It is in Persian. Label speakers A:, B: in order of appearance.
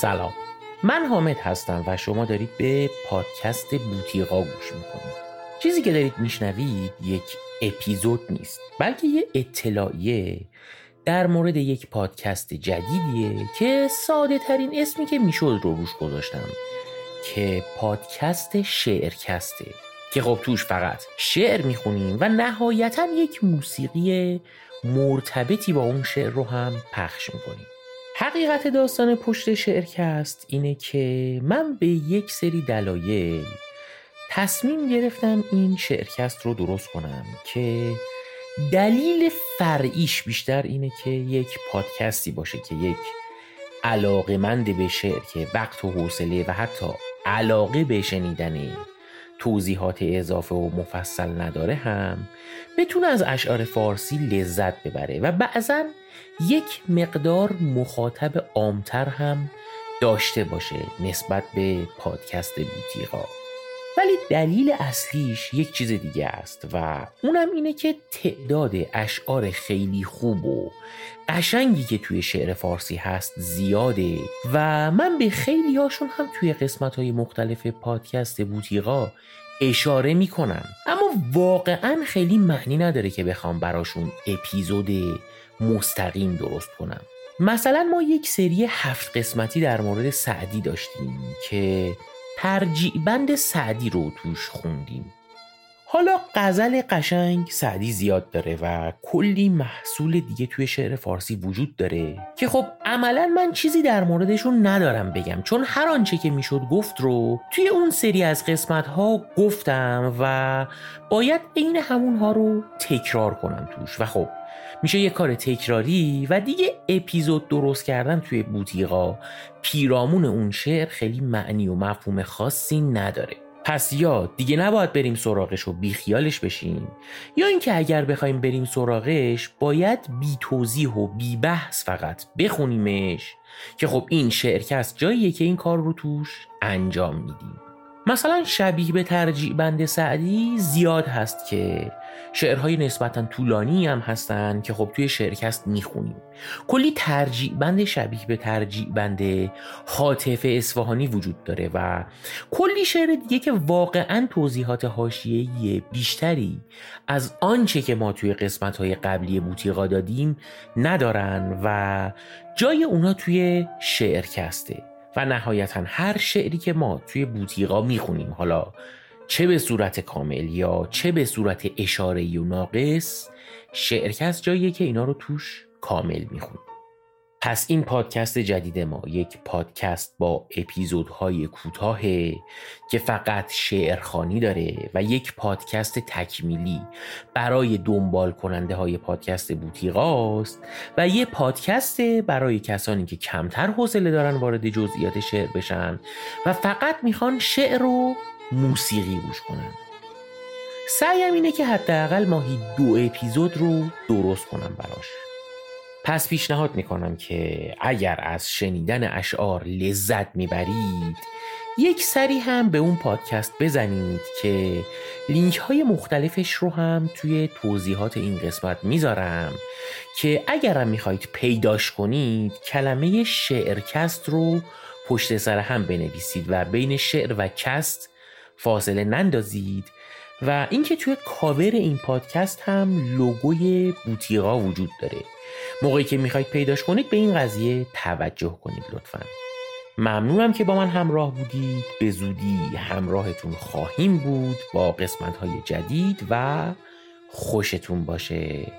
A: سلام. من حامد هستم و شما دارید به پادکست بوتیقا گوش می‌کنید. چیزی که دارید میشنوید یک اپیزود نیست بلکه یه اطلاعیه در مورد یک پادکست جدیدیه که ساده ترین اسمی که می‌شد رو روش گذاشتم که پادکست شعرکسته. که خب توش فقط شعر می‌خونیم و نهایتا یک موسیقی مرتبطی با اون شعر رو هم پخش می‌کنیم. حقیقت داستان پشت شعرکست اینه که من به یک سری دلایل تصمیم گرفتم این شعرکست رو درست کنم که دلیل فرعیش بیشتر اینه که یک پادکستی باشه که یک علاقمند به شعر که وقت و حوصله و حتی علاقه به شنیدن توضیحات اضافه و مفصل نداره هم بتونه از اشعار فارسی لذت ببره و بعضا یک مقدار مخاطب عامتر هم داشته باشه نسبت به پادکست بوتیقا دلیل اصلیش یک چیز دیگه است و اونم اینه که تعداد اشعار خیلی خوب و قشنگی که توی شعر فارسی هست زیاده و من به خیلی هاشون هم توی قسمت های مختلف پادکست بوتیقا اشاره می‌کنم. اما واقعا خیلی معنی نداره که بخوام براشون اپیزود مستقیم درست کنم. مثلا ما یک سری هفت قسمتی در مورد سعدی داشتیم که ترجیع بند سعدی رو توش خوندیم. حالا غزل قشنگ سعدی زیاد داره و کلی محصول دیگه توی شعر فارسی وجود داره که خب عملا من چیزی در موردشون ندارم بگم چون هر آنچه که می‌شد گفت رو توی اون سری از قسمت ها گفتم و باید عین همون ها رو تکرار کنم توش و خب میشه یه کار تکراری و دیگه اپیزود درست کردن توی بوتیقا پیرامون اون شعر خیلی معنی و مفهوم خاصی نداره. پس یا دیگه نباید بریم سراغش و بیخیالش بشیم یا اینکه اگر بخوایم بریم سراغش باید بی توضیح و بی بحث فقط بخونیمش که خب این شعرکست جاییه که این کار رو توش انجام میدیم. مثلا شبیه به ترجیع بند سعدی زیاد هست که شعرهای نسبتا طولانی هم هستن که خب توی شعرکست می‌خونیم. کلی ترجیع بند شبیه به ترجیع بند حاطف اصفهانی وجود داره و کلی شعر دیگه که واقعا توضیحات حاشیه‌ای بیشتری از آنچه که ما توی قسمت‌های قبلی بوتیقا دادیم ندارن و جای اونا توی شعرکسته. و نهایتا هر شعری که ما توی بوتیقا می‌خونیم حالا چه به صورت کامل یا چه به صورت اشاره و ناقص شعرکست جاییه که اینا رو توش کامل می‌خونیم. پس این پادکست جدید ما یک پادکست با اپیزودهای کوتاه که فقط شعرخانی داره و یک پادکست تکمیلی. برای دنبال کننده های پادکست بوتیقاست و یه پادکست برای کسانی که کمتر حوصله دارن وارد جزئیات شعر بشن و فقط می‌خوان شعر و موسیقی گوش کنن. سعیم اینه که حداقل ماهی دو اپیزود رو درست کنم براش. پس پیشنهاد می‌کنم که اگر از شنیدن اشعار لذت می‌برید یک سری هم به اون پادکست بزنید که لینک های مختلفش رو هم توی توضیحات این قسمت می‌ذارم که اگرم می‌خواید پیداش کنید کلمه شعرکست رو پشت سر هم بنویسید و بین شعر و کست فاصله نندازید و اینکه توی کاور این پادکست هم لوگوی بوتیقا وجود داره. موقعی که می‌خواید پیداش کنید به این قضیه توجه کنید لطفا. ممنونم که با من همراه بودید. به زودی همراهتون خواهیم بود با قسمت های جدید و خوشتون باشه.